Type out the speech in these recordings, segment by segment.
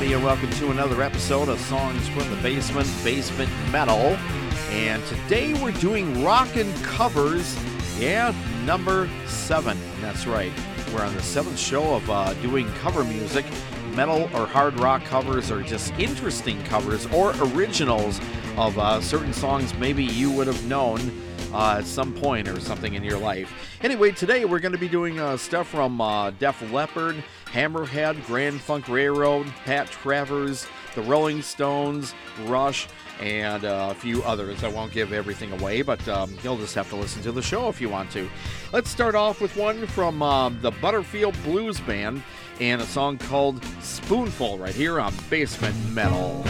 everybody, and welcome to another episode of Songs from the Basement, Basement Metal. And today we're doing rockin' covers, yeah, number seven. That's right. We're on the seventh show of uh, doing cover music, metal or hard rock covers, or just interesting covers or originals of uh, certain songs maybe you would have known uh, at some point or something in your life. Anyway, today we're going to be doing uh, stuff from uh, Def Leppard, Hammerhead, Grand Funk Railroad, Pat Travers, The Rolling Stones, Rush, and uh, a few others. I won't give everything away, but um, you'll just have to listen to the show if you want to. Let's start off with one from uh, the Butterfield Blues Band and a song called Spoonful right here on Basement Metal.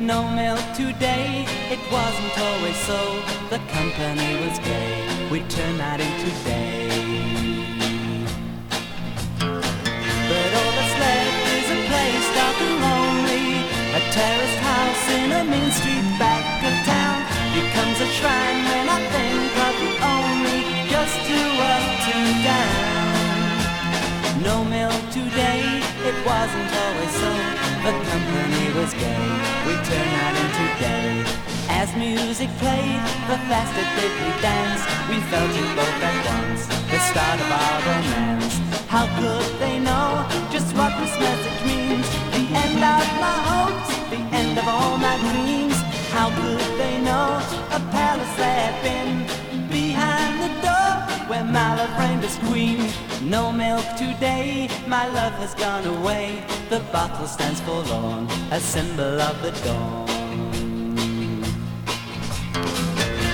No milk today, it wasn't always so. The company was gay, we turned night into day. But all that's left is a place dark and lonely. A terraced house in a main street back of town becomes a shrine when I think of you only just two up, two down. No milk today, it wasn't always so. The company was gay, we turned out into day. As music played, the faster did we dance. We felt it both at once, the start of our romance. How could they know just what this message means? The end of my hopes, the end of all my dreams. How could they know a palace had been my love queen? No milk today, my love has gone away. The bottle stands forlorn, a symbol of the dawn.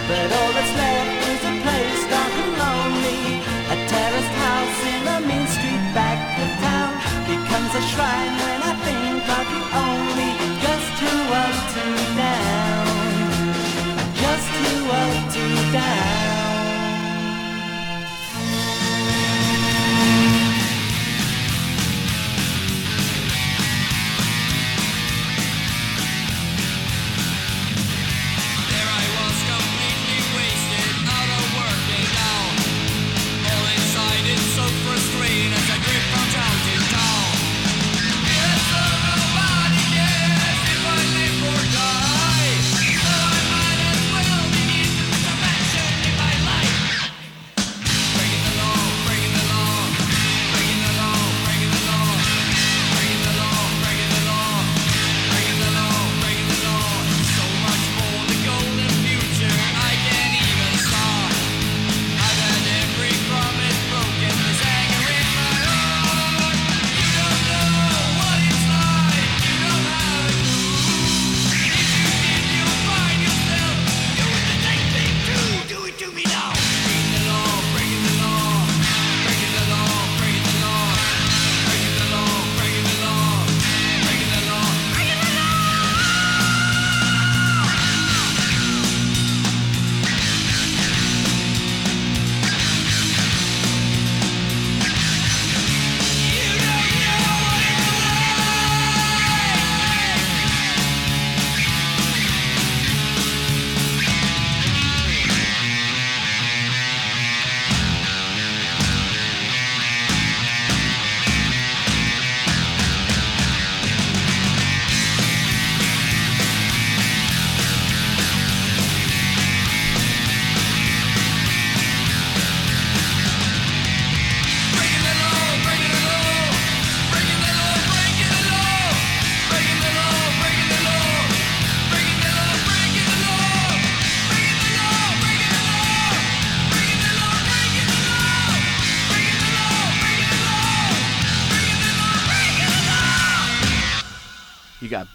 But all that's left is a place dark and lonely. A terraced house in a mean street back of town becomes a shrine when I think of you only. Just two up, two down. Just two up, two down.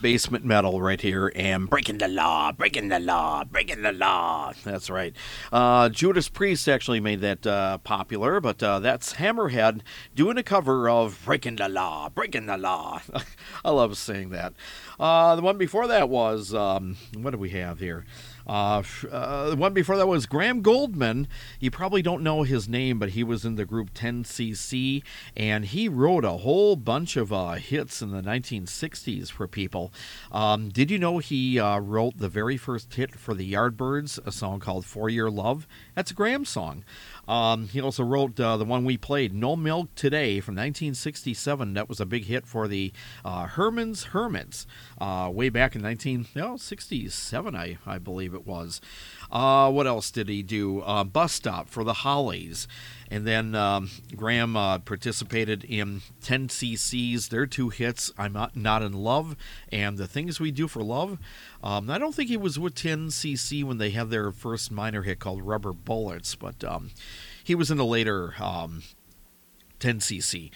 Basement metal right here and breaking the law, breaking the law, breaking the law. That's right. Uh, Judas Priest actually made that uh, popular, but uh, that's Hammerhead doing a cover of Breaking the Law, Breaking the Law. I love saying that. Uh, the one before that was, um, what do we have here? Uh, uh, the one before that was Graham Gouldman. You probably don't know his name, but he was in the group 10cc, and he wrote a whole bunch of uh, hits in the 1960s for people. Um, did you know he uh, wrote the very first hit for the Yardbirds, a song called For Your Love? That's a Graham song. Um, he also wrote uh, the one we played, No Milk Today, from 1967. That was a big hit for the uh, Herman's Hermits uh, way back in 1967, I, I believe it was. Uh, what else did he do? Uh, Bus Stop for the Hollies. And then um, Graham uh, participated in 10cc's, their two hits, I'm Not, Not in Love and The Things We Do for Love. Um, I don't think he was with 10cc when they had their first minor hit called Rubber Bullets, but um, he was in the later um, 10cc.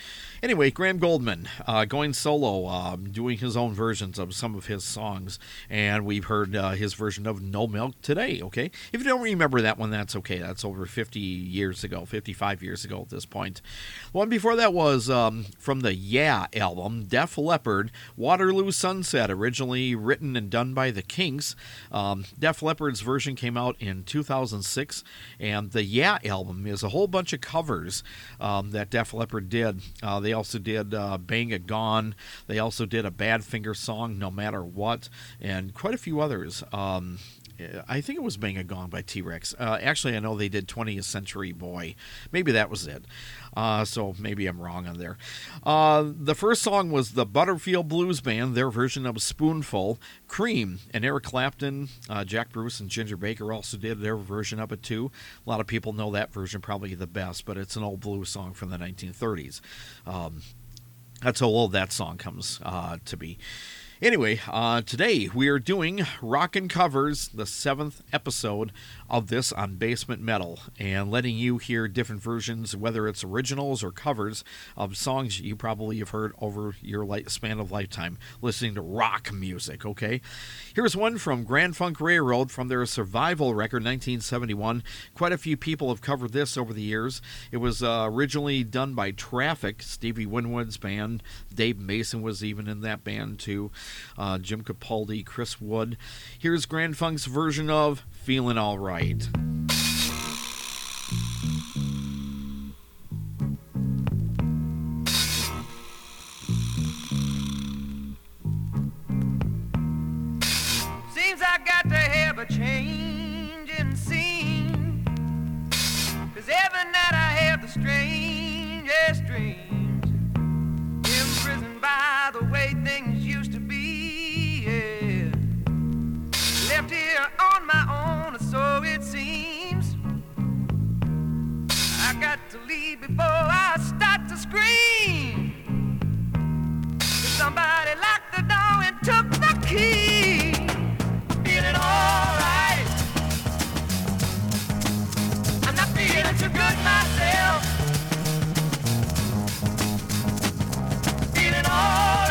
Anyway, Graham Gouldman uh, going solo, um, doing his own versions of some of his songs, and we've heard uh, his version of No Milk today. Okay, if you don't remember that one, that's okay. That's over 50 years ago, 55 years ago at this point. The one before that was um, from the Yeah album, Def Leppard, Waterloo Sunset, originally written and done by the Kinks. Um, Def Leppard's version came out in 2006, and the Yeah album is a whole bunch of covers um, that Def Leppard did. Uh, they also did uh, Bang a Gong. They also did a Badfinger song, No Matter What, and quite a few others. Um, I think it was Bang a Gong by T Rex. Uh, actually, I know they did 20th Century Boy. Maybe that was it. Uh, so maybe I'm wrong on there. Uh, the first song was the Butterfield Blues Band, their version of Spoonful. Cream and Eric Clapton, uh, Jack Bruce, and Ginger Baker also did their version of it too. A lot of people know that version probably the best, but it's an old blues song from the 1930s. Um, that's how old that song comes uh, to be. Anyway, uh, today we are doing Rockin' Covers, the seventh episode of this on Basement Metal, and letting you hear different versions, whether it's originals or covers of songs you probably have heard over your light span of lifetime listening to rock music. Okay, here's one from Grand Funk Railroad from their Survival record, 1971. Quite a few people have covered this over the years. It was uh, originally done by Traffic, Stevie Winwood's band. Dave Mason was even in that band too. Uh, Jim Capaldi, Chris Wood. Here's Grand Funk's version of Feeling Alright. Leave before I start to scream. Somebody locked the door and took the key. Feeling alright. I'm not feeling too good myself. Feeling alright.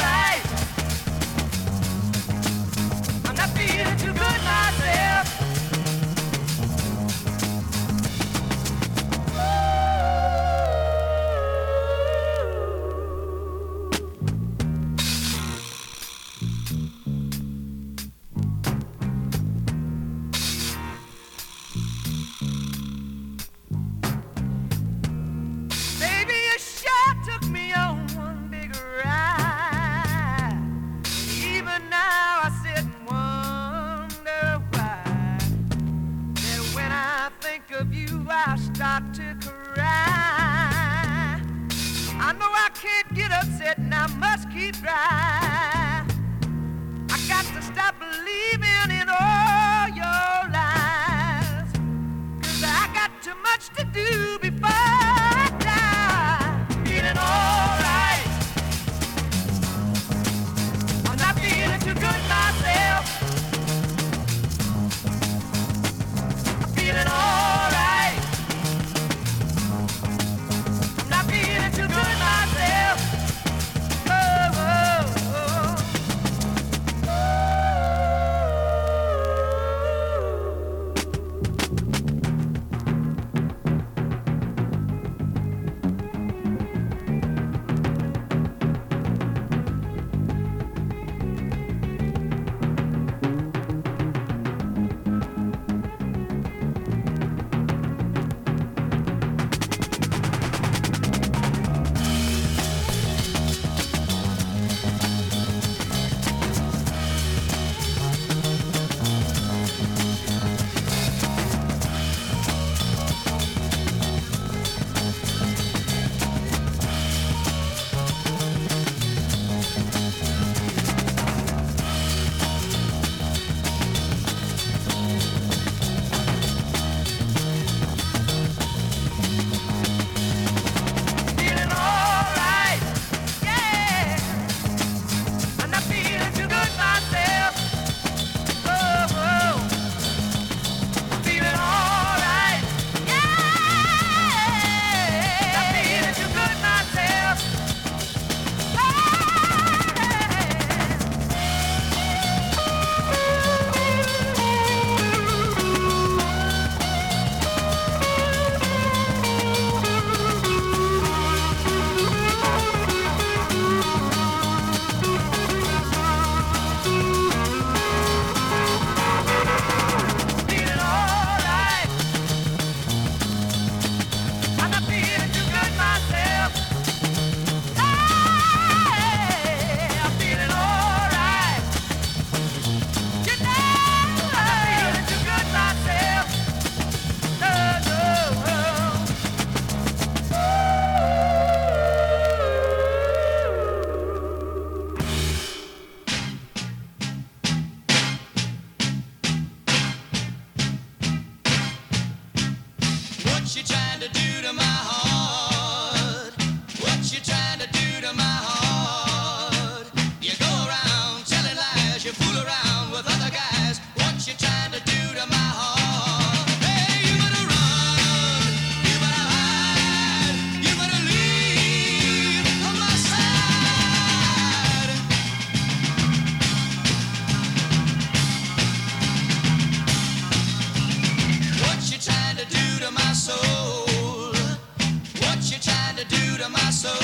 to my soul.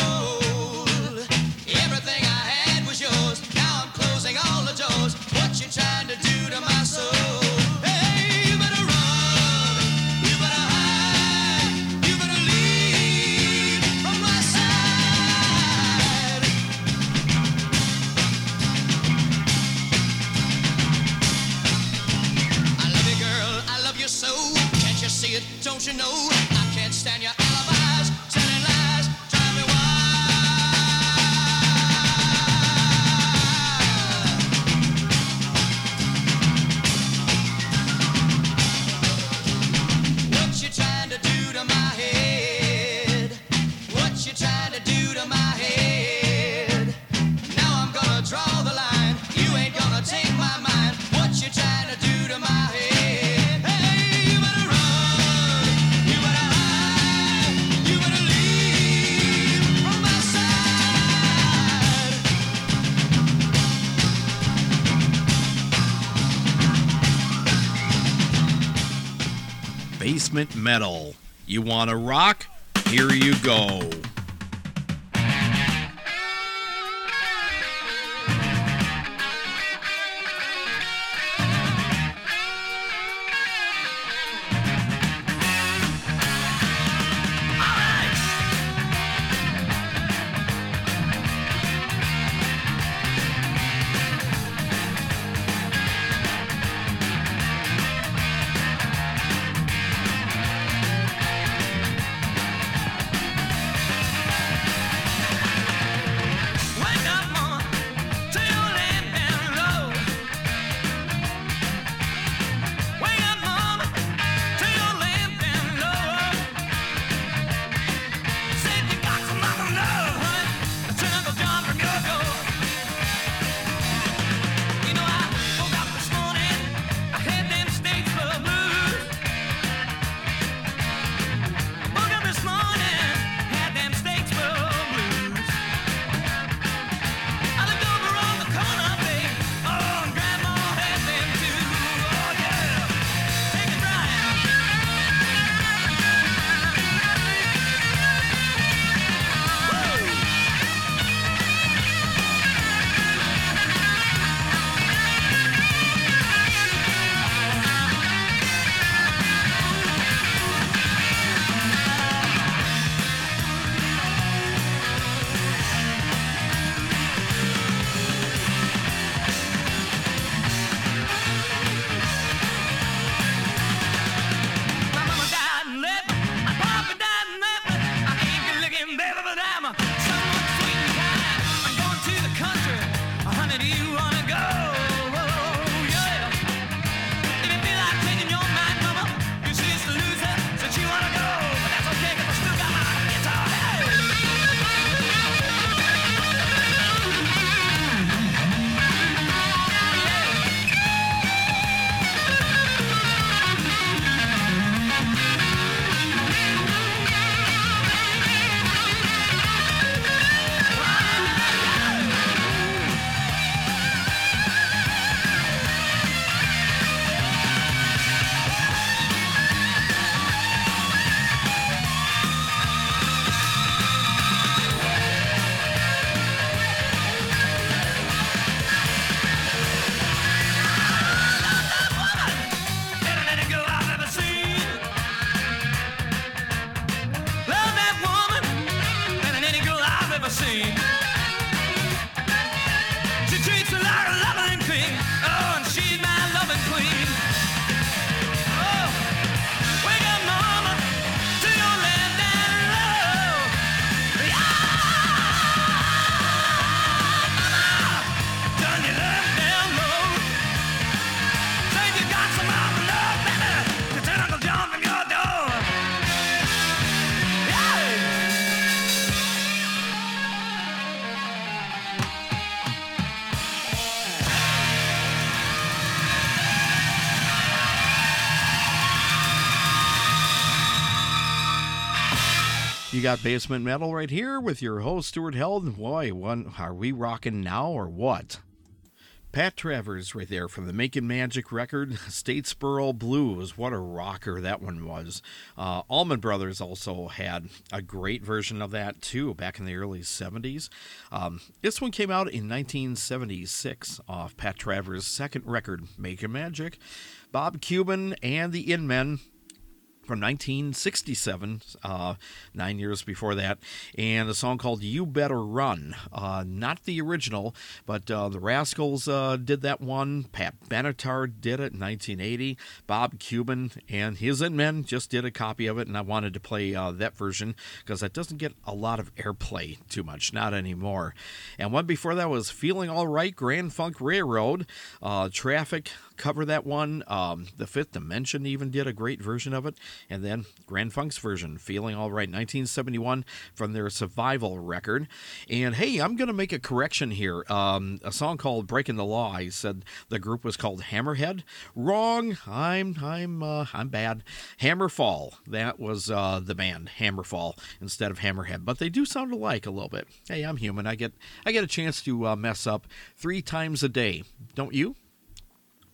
metal. You want to rock? Here you go. Got Basement Metal right here with your host, Stuart Held. Boy, one, are we rocking now or what? Pat Travers right there from the Making Magic record, Statesboro Blues. What a rocker that one was. Uh, Allman Brothers also had a great version of that too back in the early 70s. Um, this one came out in 1976 off Pat Travers' second record, Making Magic. Bob Kuban and the In-Men from 1967, uh, nine years before that, and a song called You Better Run. Uh, not the original, but uh, the Rascals uh, did that one. Pat Benatar did it in 1980. Bob Kuban and his men just did a copy of it, and I wanted to play uh, that version because that doesn't get a lot of airplay too much, not anymore. And one before that was Feeling All Right, Grand Funk Railroad. Uh, Traffic cover that one. Um, the Fifth Dimension even did a great version of it. And then Grand Funk's version, Feeling All Right, 1971, from their Survival record. And hey, I'm going to make a correction here. Um, a song called Breaking the Law. I said the group was called Hammerhead. Wrong. I'm I'm uh, I'm bad. Hammerfall. That was uh, the band Hammerfall instead of Hammerhead. But they do sound alike a little bit. Hey, I'm human. I get I get a chance to uh, mess up three times a day. Don't you?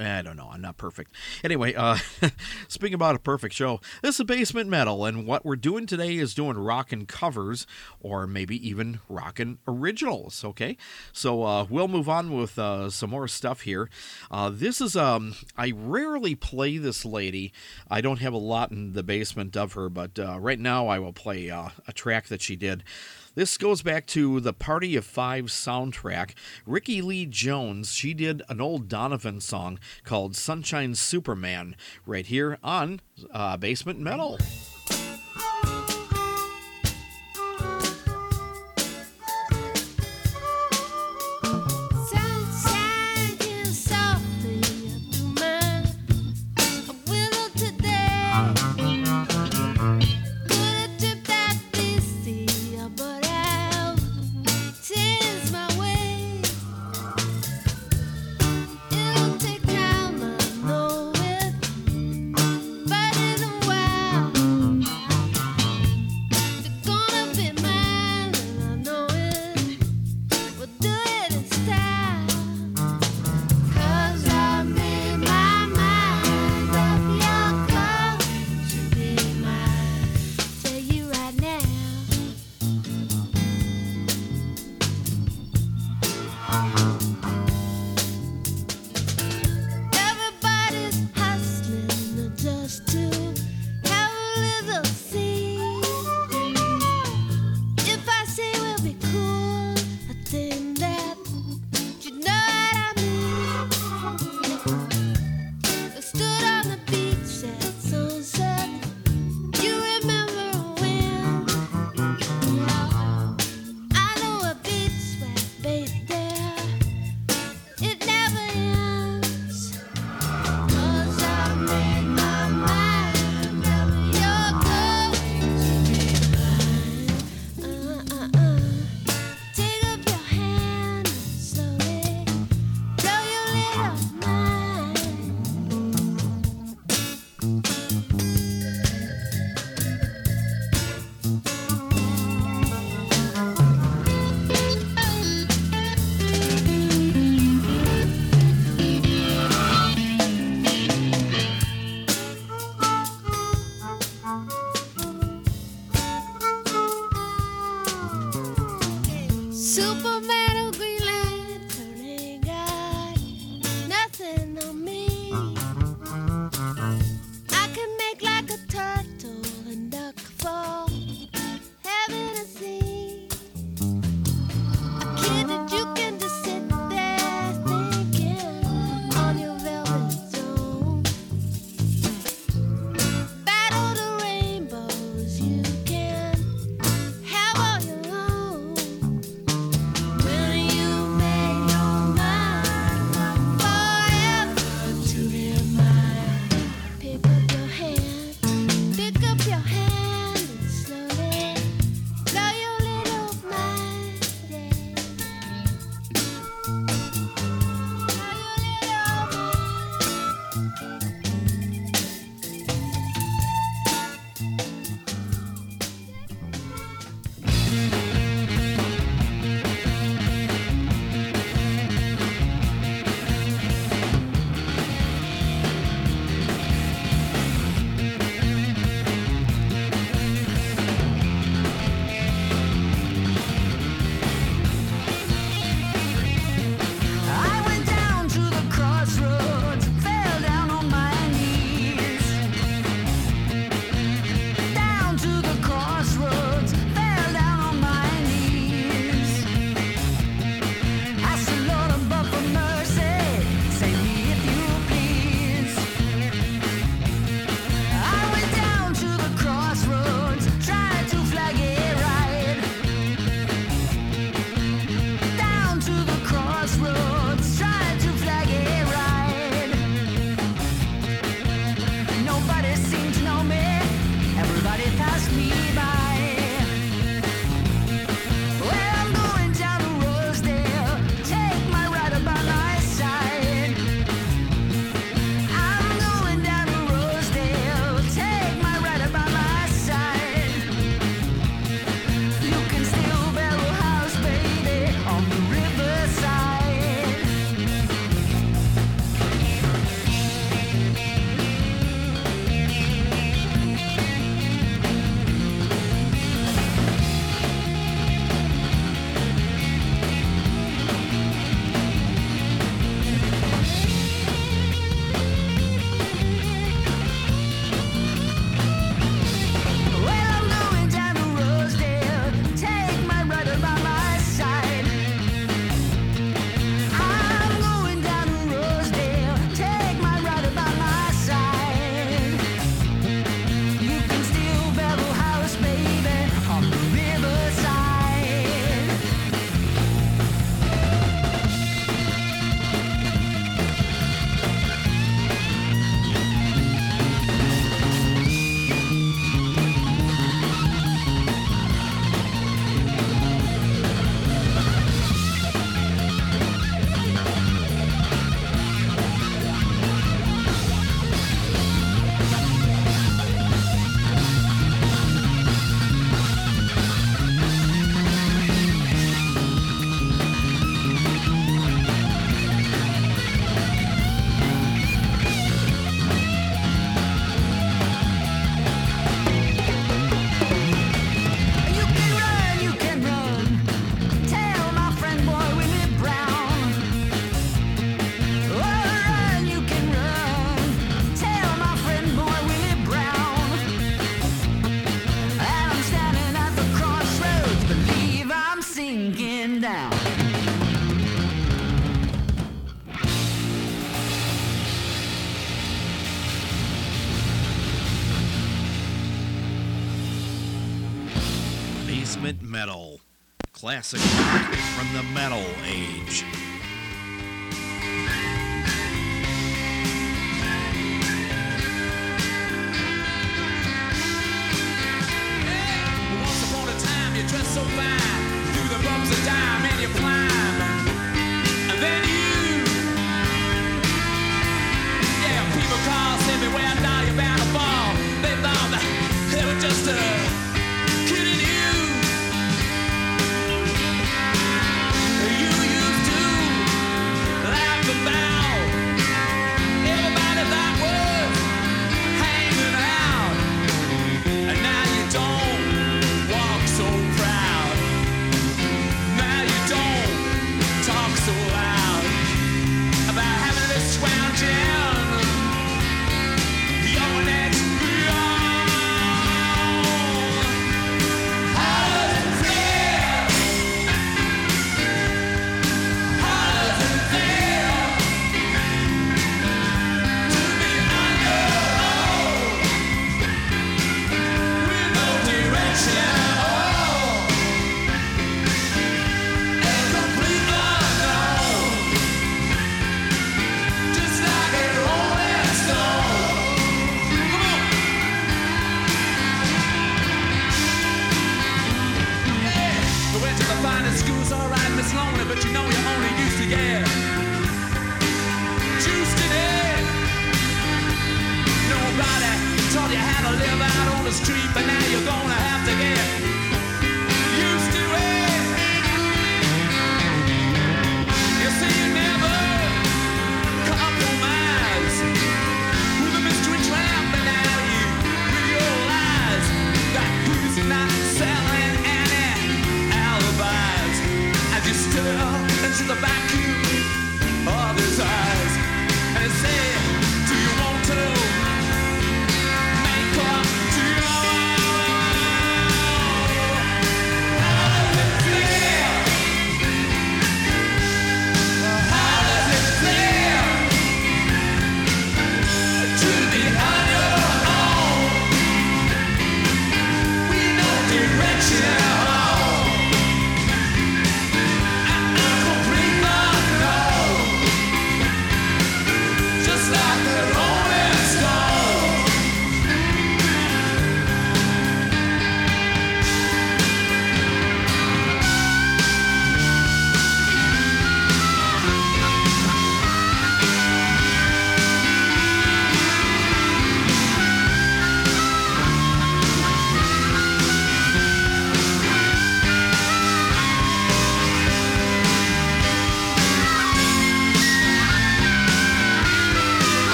I don't know. I'm not perfect. Anyway, uh, speaking about a perfect show, this is Basement Metal, and what we're doing today is doing rockin' covers, or maybe even rockin' originals. Okay, so uh, we'll move on with uh, some more stuff here. Uh, this is um, I rarely play this lady. I don't have a lot in the basement of her, but uh, right now I will play uh, a track that she did. This goes back to the Party of Five soundtrack. Rickie Lee Jones, she did an old Donovan song called Sunshine Superman right here on uh, Basement Metal. Basement Metal. Classic rock from the metal age.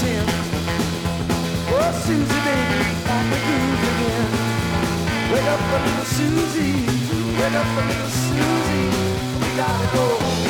Ten. Oh, Susie, baby, groove again. Wake up, little Susie. Wake up, a little Susie. We gotta go.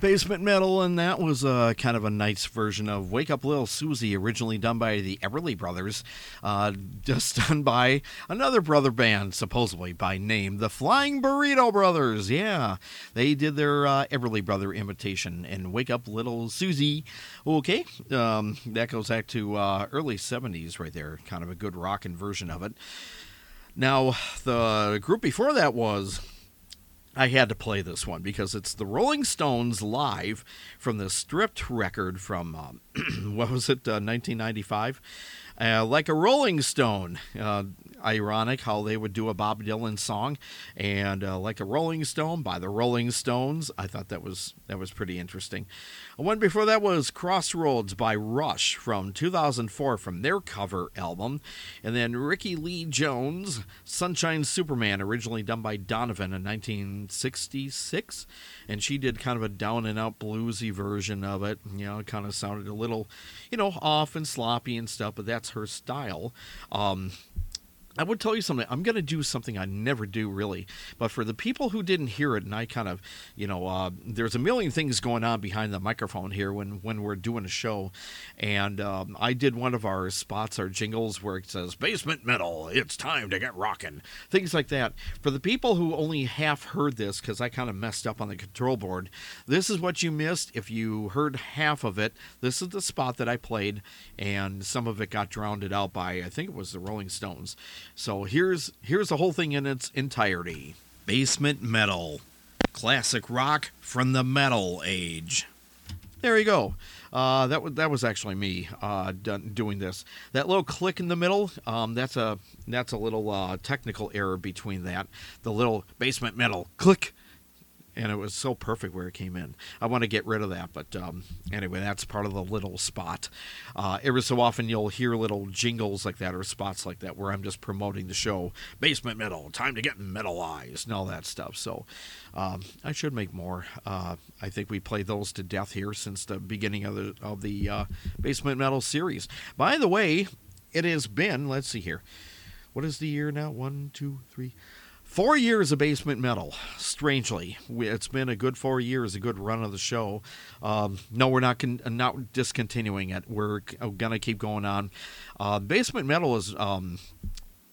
Basement Metal, and that was uh, kind of a nice version of Wake Up Little Susie, originally done by the Everly Brothers, uh, just done by another brother band, supposedly by name, the Flying Burrito Brothers. Yeah, they did their uh, Everly Brother imitation and Wake Up Little Susie. Okay, um, that goes back to uh, early 70s right there, kind of a good rockin' version of it. Now, the group before that was I had to play this one because it's the Rolling Stones live from the stripped record from um, what was it, uh, 1995? Uh, like a Rolling Stone. Uh, ironic how they would do a Bob Dylan song, and uh, like a Rolling Stone by the Rolling Stones. I thought that was that was pretty interesting. One before that was Crossroads by Rush from 2004 from their cover album, and then Rickie Lee Jones, Sunshine Superman, originally done by Donovan in 1966, and she did kind of a down and out bluesy version of it. You know, it kind of sounded a little, you know, off and sloppy and stuff, but that's her style. Um, I would tell you something. I'm going to do something I never do really, but for the people who didn't hear it, and I kind of, you know, uh, there's a million things going on behind the microphone here when when we're doing a show, and um, I did one of our spots, our jingles, where it says "Basement Metal, it's time to get rocking, things like that. For the people who only half heard this, because I kind of messed up on the control board, this is what you missed. If you heard half of it, this is the spot that I played, and some of it got drowned out by I think it was the Rolling Stones. So here's here's the whole thing in its entirety. Basement metal. Classic rock from the metal age. There you go. Uh, that was that was actually me uh, done, doing this. That little click in the middle, um, that's a that's a little uh, technical error between that. The little basement metal click and it was so perfect where it came in. I want to get rid of that, but um, anyway, that's part of the little spot. Uh, every so often, you'll hear little jingles like that or spots like that where I'm just promoting the show. Basement metal, time to get metalized, and all that stuff. So um, I should make more. Uh, I think we play those to death here since the beginning of the of the uh, basement metal series. By the way, it has been. Let's see here. What is the year now? One, two, three. Four years of basement metal. Strangely, it's been a good four years, a good run of the show. Um, no, we're not con- not discontinuing it. We're g- gonna keep going on. Uh, basement metal is um,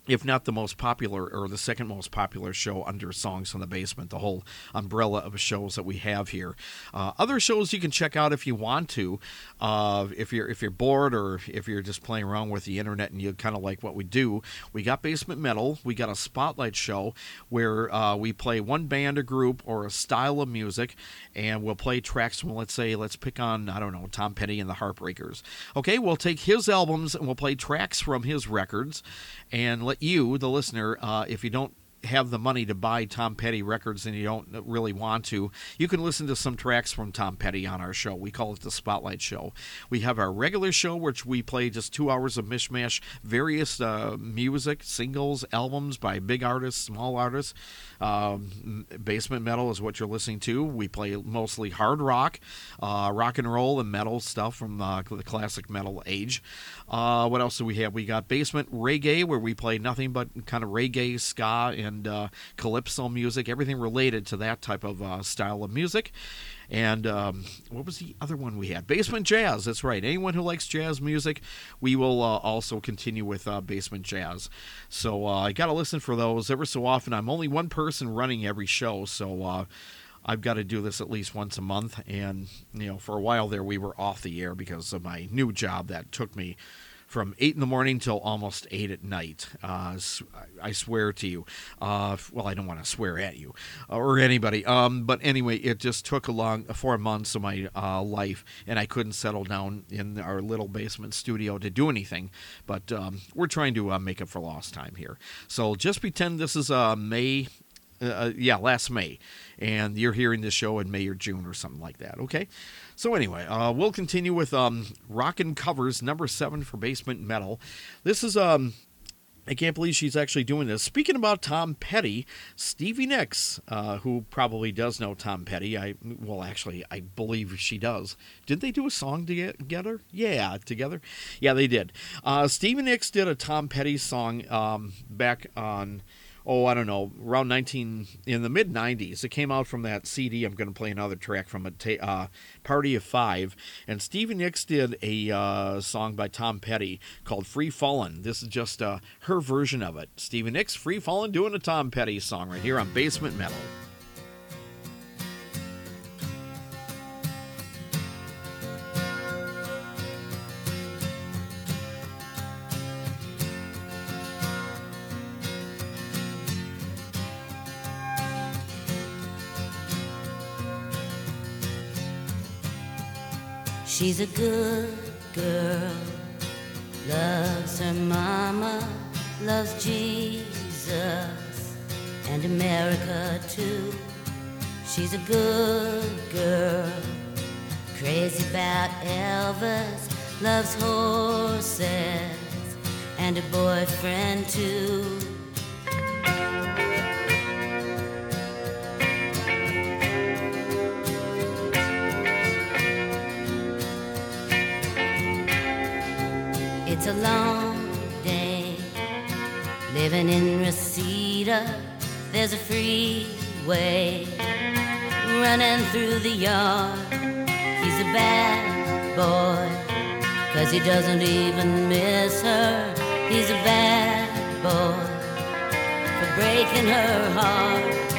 if not the most popular or the second most popular show under Songs from the Basement, the whole umbrella of shows that we have here. Uh, other shows you can check out if you want to, uh, if you're if you're bored or if you're just playing around with the internet and you kind of like what we do. We got Basement Metal. We got a spotlight show where uh, we play one band or group or a style of music, and we'll play tracks from let's say let's pick on I don't know Tom Petty and the Heartbreakers. Okay, we'll take his albums and we'll play tracks from his records, and let you, the listener, uh, if you don't have the money to buy Tom Petty records and you don't really want to, you can listen to some tracks from Tom Petty on our show. We call it the Spotlight Show. We have our regular show, which we play just two hours of mishmash, various uh, music, singles, albums by big artists, small artists. Um, basement metal is what you're listening to. We play mostly hard rock, uh, rock and roll, and metal stuff from uh, the classic metal age. Uh, what else do we have? We got basement reggae, where we play nothing but kind of reggae, ska, and uh, calypso music, everything related to that type of uh, style of music. And um, what was the other one we had? Basement Jazz. That's right. Anyone who likes jazz music, we will uh, also continue with uh, Basement Jazz. So uh, I got to listen for those ever so often. I'm only one person running every show, so. Uh, I've got to do this at least once a month, and you know, for a while there, we were off the air because of my new job that took me from eight in the morning till almost eight at night. Uh, I swear to you. Uh, well, I don't want to swear at you or anybody. Um, but anyway, it just took a long four months of my uh, life, and I couldn't settle down in our little basement studio to do anything. But um, we're trying to uh, make up for lost time here. So just pretend this is uh, May. Uh, yeah, last May, and you're hearing this show in May or June or something like that. Okay, so anyway, uh, we'll continue with um, Rockin' Covers number seven for Basement Metal. This is um, I can't believe she's actually doing this. Speaking about Tom Petty, Stevie Nicks, uh, who probably does know Tom Petty, I well, actually, I believe she does. Did they do a song together? Yeah, together. Yeah, they did. Uh, Stevie Nicks did a Tom Petty song um, back on. Oh, I don't know, around 19 in the mid 90s. It came out from that CD. I'm going to play another track from a ta- uh, Party of Five. And Stevie Nicks did a uh, song by Tom Petty called Free Fallin'. This is just uh, her version of it. Stevie Nicks, Free Fallin', doing a Tom Petty song right here on Basement Metal. She's a good girl, loves her mama, loves Jesus and America too. She's a good girl, crazy about Elvis, loves horses and a boyfriend too. It's a long day living in Reseda. There's a freeway running through the yard. He's a bad boy, cause he doesn't even miss her. He's a bad boy for breaking her heart.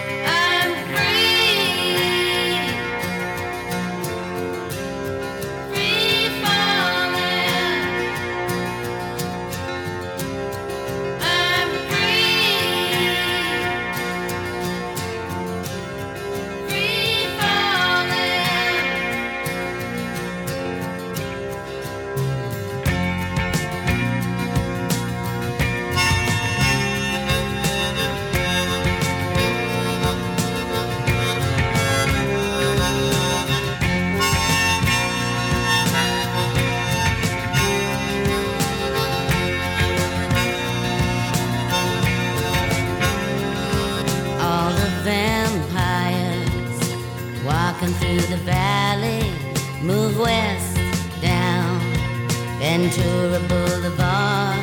Ventura Boulevard.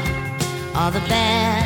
All the bad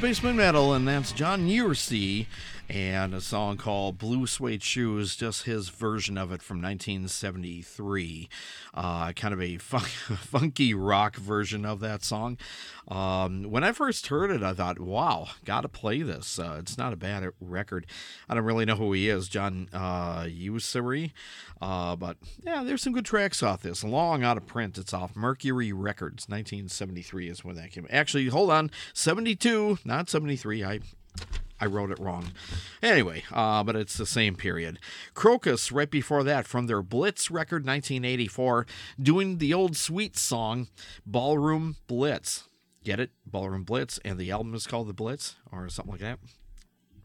Basement Metal, and that's John Ussary and a song called Blue Suede Shoes, just his version of it from 1973. Uh, kind of a fun- funky rock version of that song. Um, when I first heard it, I thought, wow, gotta play this. Uh, it's not a bad record. I don't really know who he is, John uh, Ussary, uh, but yeah, there's some good tracks off this. Long out of print. It's off Mercury Records. 1973 is when that came. Actually, hold on, 72, not 73. I I wrote it wrong. Anyway, uh, but it's the same period. Krokus, right before that, from their Blitz record 1984, doing the old sweet song, Ballroom Blitz. Get it? Ballroom Blitz. And the album is called The Blitz, or something like that.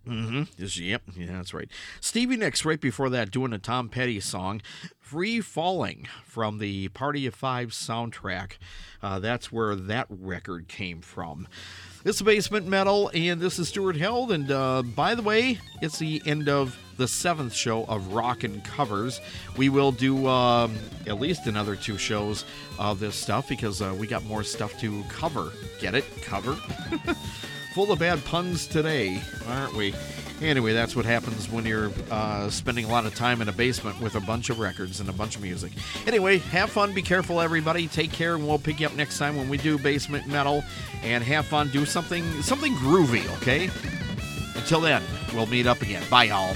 Mm-hmm. Yep. Yeah, that's right. Stevie Nicks, right before that, doing a Tom Petty song, Free Falling, from the Party of Five soundtrack. Uh, that's where that record came from. It's Basement Metal, and this is Stuart Held. And uh, by the way, it's the end of the seventh show of Rockin' Covers. We will do um, at least another two shows of this stuff because uh, we got more stuff to cover. Get it? Cover? Full of bad puns today, aren't we? Anyway, that's what happens when you're uh, spending a lot of time in a basement with a bunch of records and a bunch of music. Anyway, have fun, be careful, everybody. Take care, and we'll pick you up next time when we do basement metal. And have fun, do something something groovy, okay? Until then, we'll meet up again. Bye, y'all.